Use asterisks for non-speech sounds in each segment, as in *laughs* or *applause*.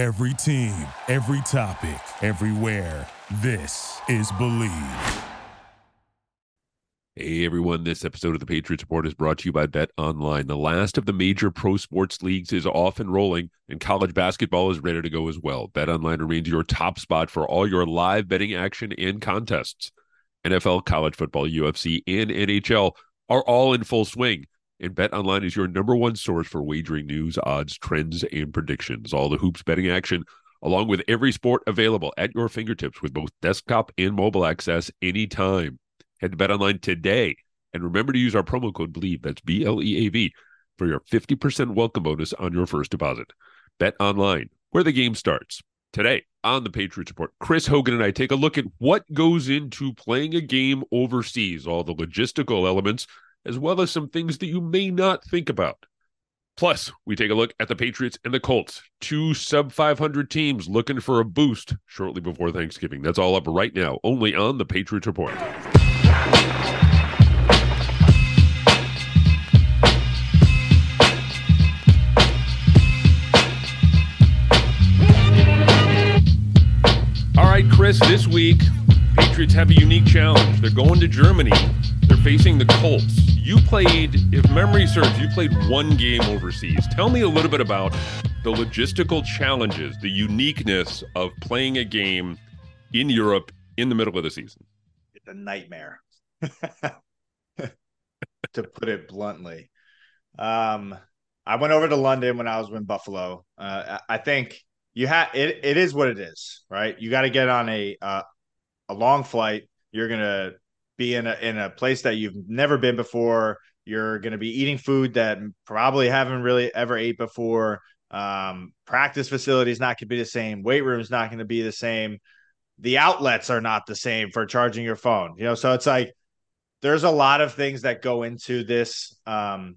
Every team, every topic, everywhere. This is Bleav. Hey everyone, this episode of the Patriots Report is brought to you by Bet Online. The last of the major pro sports leagues is off and rolling, and college basketball is ready to go as well. Bet Online remains your top spot for all your live betting action and contests. NFL, college football, UFC, and NHL are all in full swing. And Bet Online is your number one source for wagering news, odds, trends, and predictions. All the hoops betting action, along with every sport available at your fingertips with both desktop and mobile access anytime. Head to Bet Online today and remember to use our promo code BLEAV, that's B L E A V, for your 50% welcome bonus on your first deposit. Bet Online, where the game starts. Today on the Patriots Report, Chris Hogan and I take a look at what goes into playing a game overseas, all the logistical elements as well as some things that you may not think about. Plus, we take a look at the Patriots and the Colts, two sub 500 teams looking for a boost shortly before Thanksgiving. That's all up right now, only on the Patriots Report. All right, Chris, this week, Patriots have a unique challenge. They're going to Germany. They're facing the Colts. You played, if memory serves, you played one game overseas. Tell me a little bit about the logistical challenges, the uniqueness of playing a game in Europe in the middle of the season. It's a nightmare, *laughs* to put it bluntly. Um, I went over to London when I was in Buffalo. Uh, I think you have it. It is what it is, right? You got to get on a uh, a long flight. You're gonna be in a in a place that you've never been before. You're gonna be eating food that probably haven't really ever ate before. Um, practice facility is not gonna be the same. Weight room is not gonna be the same. The outlets are not the same for charging your phone. You know, so it's like there's a lot of things that go into this. Um,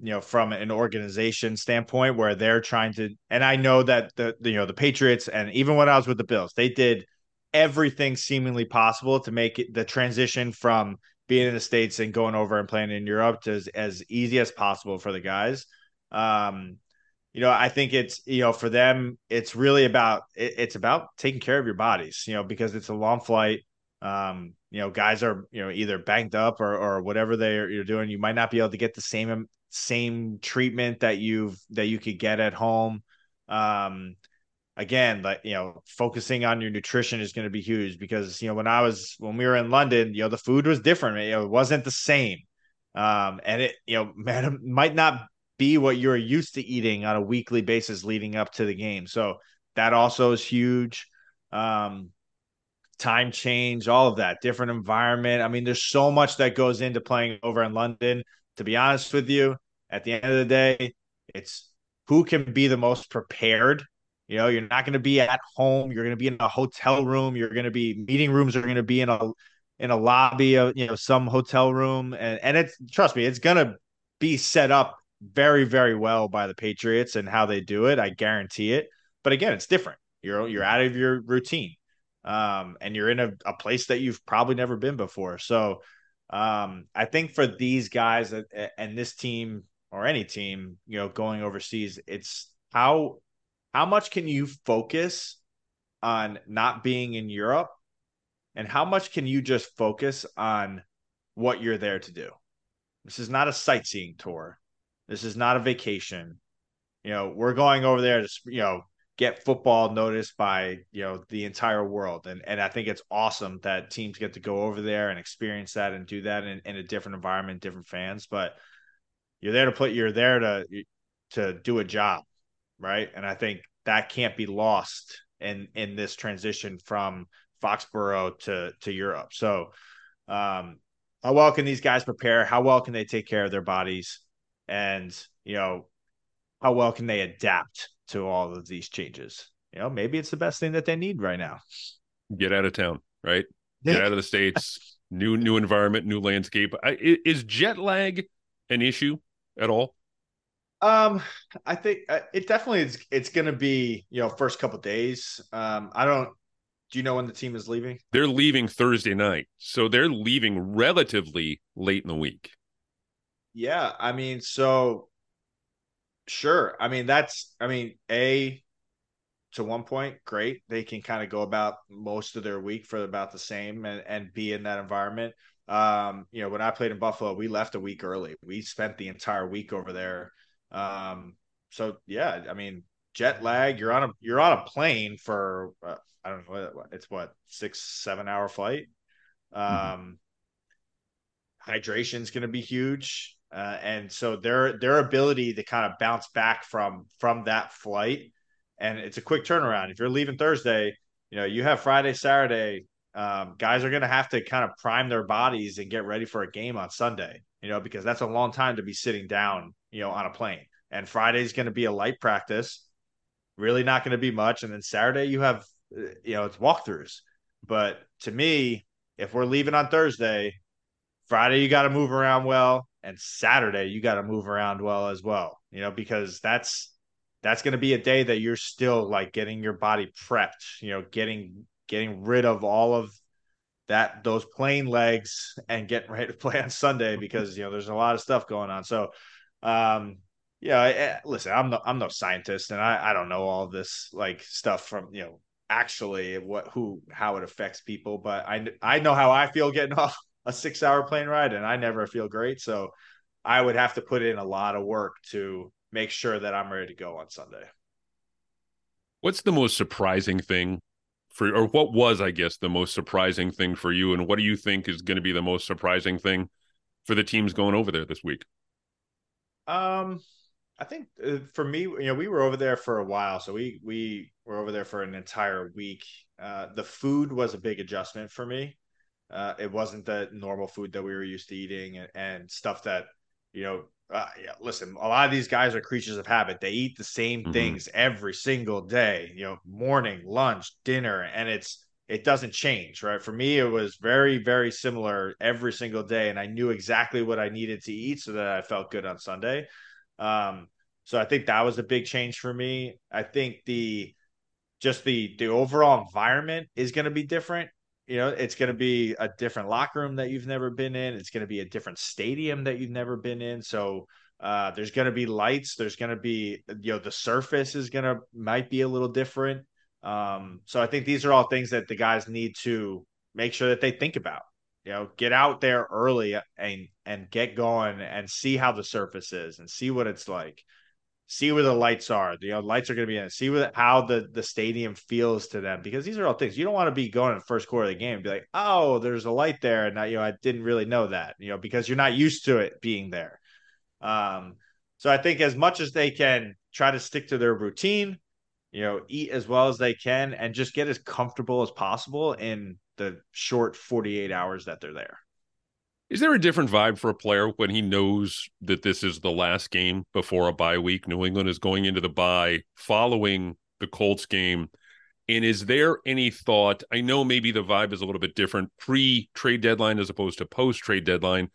you know from an organization standpoint where they're trying to and I know that the, the you know the Patriots and even when I was with the Bills they did everything seemingly possible to make it, the transition from being in the states and going over and playing in Europe to as, as easy as possible for the guys. Um, you know, I think it's you know for them it's really about it, it's about taking care of your bodies, you know, because it's a long flight. Um, you know, guys are you know either banked up or or whatever they're you're doing. You might not be able to get the same same treatment that you've that you could get at home. Um, again, like you know, focusing on your nutrition is going to be huge because you know when I was when we were in London, you know, the food was different. You know, it wasn't the same, um, and it you know, *laughs* man, it might not be what you're used to eating on a weekly basis leading up to the game. So that also is huge. Um, time change, all of that, different environment. I mean, there's so much that goes into playing over in London. To be honest with you, at the end of the day, it's who can be the most prepared. You know, you're not going to be at home. You're going to be in a hotel room. You're going to be meeting rooms are going to be in a in a lobby of you know some hotel room, and and it's trust me, it's going to be set up very very well by the Patriots and how they do it. I guarantee it. But again, it's different. You're you're out of your routine, um, and you're in a, a place that you've probably never been before. So um, I think for these guys and this team or any team, you know, going overseas, it's how how much can you focus on not being in Europe and how much can you just focus on what you're there to do? This is not a sightseeing tour. This is not a vacation. You know, we're going over there to, you know, get football noticed by, you know, the entire world. And and I think it's awesome that teams get to go over there and experience that and do that in, in a different environment, different fans. But you're there to put you're there to to do a job, right? And I think that can't be lost in in this transition from Foxborough to to Europe. So, um, how well can these guys prepare? How well can they take care of their bodies? And you know, how well can they adapt to all of these changes? You know, maybe it's the best thing that they need right now. Get out of town, right? Get out of the states. *laughs* new new environment, new landscape. I, is jet lag an issue at all? Um, I think uh, it definitely is. It's going to be you know first couple days. Um, I don't. Do you know when the team is leaving? They're leaving Thursday night, so they're leaving relatively late in the week. Yeah, I mean, so sure. I mean, that's. I mean, a to one point, great. They can kind of go about most of their week for about the same and, and be in that environment. Um, you know, when I played in Buffalo, we left a week early. We spent the entire week over there. Um, so yeah, I mean, jet lag. You're on a you're on a plane for uh, I don't know it's what six seven hour flight. Mm-hmm. Um, mm-hmm. hydration is going to be huge, uh, and so their their ability to kind of bounce back from from that flight, and it's a quick turnaround. If you're leaving Thursday, you know you have Friday Saturday um, guys are going to have to kind of prime their bodies and get ready for a game on Sunday, you know, because that's a long time to be sitting down, you know, on a plane. And Friday's going to be a light practice, really not going to be much. And then Saturday, you have, you know, it's walkthroughs. But to me, if we're leaving on Thursday, Friday, you got to move around well. And Saturday, you got to move around well as well, you know, because that's, that's going to be a day that you're still like getting your body prepped, you know, getting getting rid of all of that those plane legs and getting ready to play on Sunday because you know there's a lot of stuff going on. So, um, yeah, listen, I'm no I'm no scientist and I I don't know all this like stuff from you know actually what who how it affects people, but I I know how I feel getting *laughs* off a six hour plane ride and I never feel great. So, I would have to put in a lot of work to make sure that I'm ready to go on Sunday. What's the most surprising thing for or what was i guess the most surprising thing for you and what do you think is going to be the most surprising thing for the teams going over there this week um i think uh, for me you know we were over there for a while so we we were over there for an entire week uh the food was a big adjustment for me uh it wasn't the normal food that we were used to eating and, and stuff that you know uh, yeah, listen, a lot of these guys are creatures of habit. They eat the same mm-hmm. things every single day, you know, morning, lunch, dinner, and it's it doesn't change, right? For me, it was very, very similar every single day, and I knew exactly what I needed to eat so that I felt good on Sunday. Um, so I think that was a big change for me. I think the just the the overall environment is going to be different you know it's going to be a different locker room that you've never been in it's going to be a different stadium that you've never been in so uh, there's going to be lights there's going to be you know the surface is going to might be a little different um, so i think these are all things that the guys need to make sure that they think about you know get out there early and and get going and see how the surface is and see what it's like see where the lights are. You know, lights are going to be in. See what how the the stadium feels to them because these are all things you don't want to be going in the first quarter of the game and be like, oh, there's a light there, and I, you know, I didn't really know that, you know, because you're not used to it being there. Um, so I think as much as they can try to stick to their routine, you know, eat as well as they can, and just get as comfortable as possible in the short 48 hours that they're there. Is there a different vibe for a player when he knows that this is the last game before a bye week? New England is going into the bye following the Colts game. And is there any thought? I know maybe the vibe is a little bit different pre trade deadline as opposed to post trade deadline,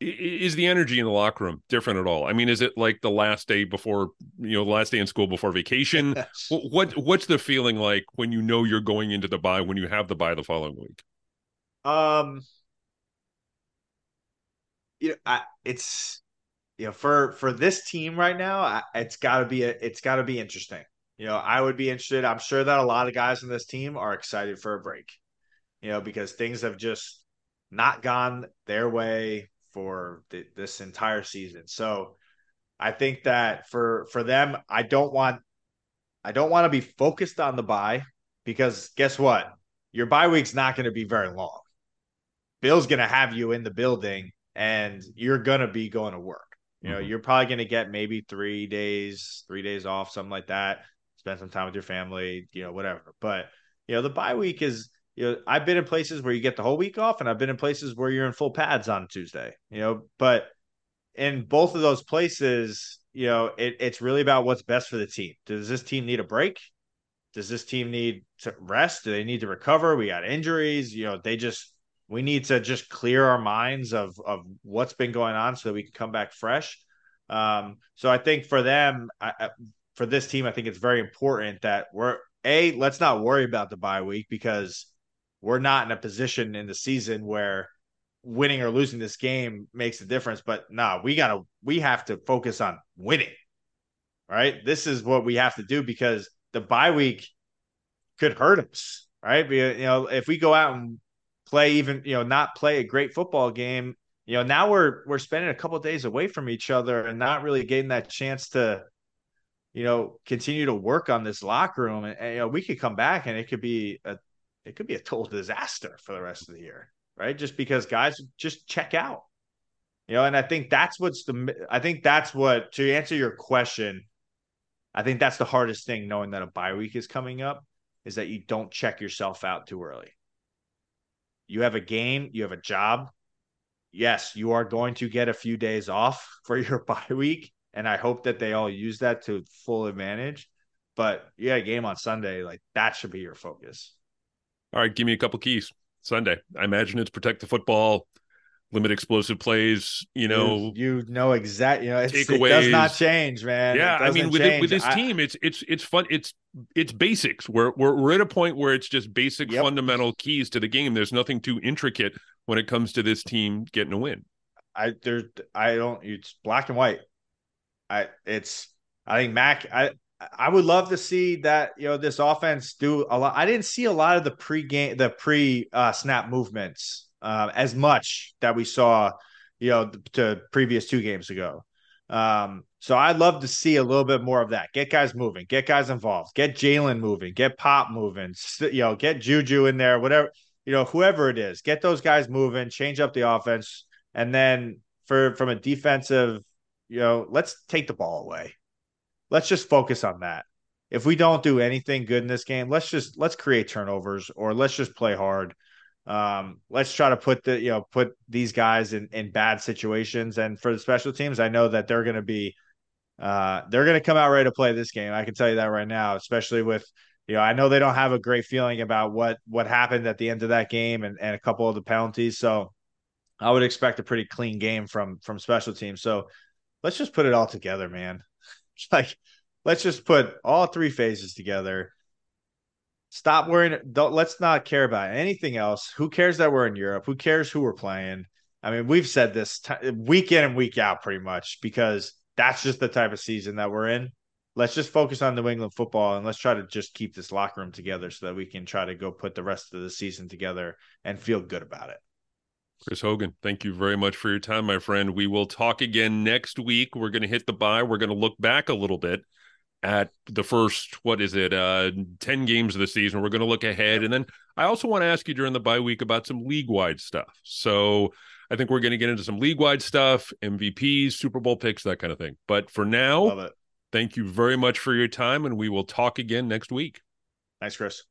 is the energy in the locker room different at all? I mean, is it like the last day before, you know, the last day in school before vacation? what what's the feeling like when you know you're going into the bye when you have the bye the following week? Um, you know, I, it's you know for for this team right now, I, it's got to be a, it's got to be interesting. You know, I would be interested. I'm sure that a lot of guys in this team are excited for a break. You know, because things have just not gone their way for th- this entire season. So, I think that for for them, I don't want I don't want to be focused on the bye because guess what? Your bye week's not going to be very long. Bill's going to have you in the building and you're gonna be going to work. You know, mm-hmm. you're probably gonna get maybe three days, three days off, something like that. Spend some time with your family, you know, whatever. But you know, the bye week is you know, I've been in places where you get the whole week off, and I've been in places where you're in full pads on Tuesday. You know, but in both of those places, you know, it, it's really about what's best for the team. Does this team need a break? Does this team need to rest? Do they need to recover? We got injuries. You know, they just we need to just clear our minds of of what's been going on so that we can come back fresh. Um, so I think for them, I, for this team, I think it's very important that we're a let's not worry about the bye week because we're not in a position in the season where winning or losing this game makes a difference. But nah, we gotta we have to focus on winning. Right, this is what we have to do because the bye week could hurt us, right? You know, if we go out and play even, you know, not play a great football game, you know, now we're we're spending a couple days away from each other and not really getting that chance to, you know, continue to work on this locker room. And, and you know, we could come back and it could be a it could be a total disaster for the rest of the year, right? Just because guys just check out. You know, and I think that's what's the I think that's what to answer your question, I think that's the hardest thing knowing that a bye week is coming up is that you don't check yourself out too early. You have a game, you have a job. Yes, you are going to get a few days off *laughs* for your bye week. And I hope that they all use that to full advantage. But yeah, game on Sunday, like that should be your focus. All right, give me a couple keys. Sunday. I imagine it's protect the football, limit explosive plays. You know, you, you know exactly. You know, it does not change, man. Yeah, I mean, with it, with this I, team, it's it's it's fun. It's it's basics. We're we're we're at a point where it's just basic yep. fundamental keys to the game. There's nothing too intricate when it comes to this team getting a win. I there's I don't. It's black and white. I it's I think Mac. I I would love to see that you know this offense do a lot. I didn't see a lot of the pre game, the pre uh, snap movements uh, as much that we saw, you know, to previous two games ago. Um, so I'd love to see a little bit more of that. Get guys moving, get guys involved, get Jalen moving, get Pop moving, you know, get Juju in there, whatever, you know, whoever it is, get those guys moving, change up the offense, and then for from a defensive, you know, let's take the ball away let's just focus on that. If we don't do anything good in this game, let's just let's create turnovers or let's just play hard. Um, let's try to put the you know put these guys in in bad situations. And for the special teams, I know that they're going to be uh, they're going to come out ready to play this game. I can tell you that right now, especially with you know I know they don't have a great feeling about what what happened at the end of that game and and a couple of the penalties. So I would expect a pretty clean game from from special teams. So let's just put it all together, man. *laughs* like, let's just put all three phases together. Stop worrying. Don't let's not care about anything else. Who cares that we're in Europe? Who cares who we're playing? I mean, we've said this t- week in and week out pretty much because that's just the type of season that we're in. Let's just focus on New England football and let's try to just keep this locker room together so that we can try to go put the rest of the season together and feel good about it. Chris Hogan, thank you very much for your time, my friend. We will talk again next week. We're going to hit the bye. We're going to look back a little bit at the first, what is it, uh, 10 games of the season. We're going to look ahead. And then I also want to ask you during the bye week about some league wide stuff. So I think we're going to get into some league wide stuff, MVPs, Super Bowl picks, that kind of thing. But for now, thank you very much for your time, and we will talk again next week. Thanks, Chris.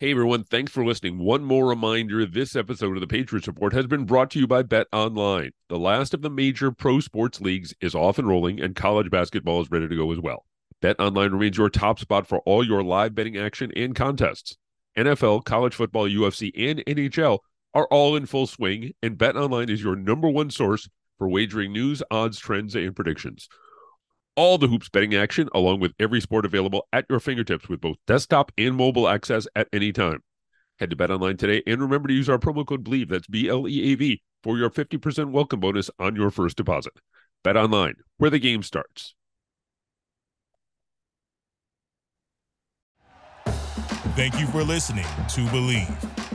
Hey everyone, thanks for listening. One more reminder this episode of the Patriots Report has been brought to you by Bet Online. The last of the major pro sports leagues is off and rolling, and college basketball is ready to go as well. Bet Online remains your top spot for all your live betting action and contests. NFL, college football, UFC, and NHL are all in full swing, and Bet Online is your number one source for wagering news, odds, trends, and predictions all the hoops betting action along with every sport available at your fingertips with both desktop and mobile access at any time. Head to Bet Online today and remember to use our promo code BLEAV, that's B L E A V, for your 50% welcome bonus on your first deposit. Bet Online, where the game starts. Thank you for listening to Bleav.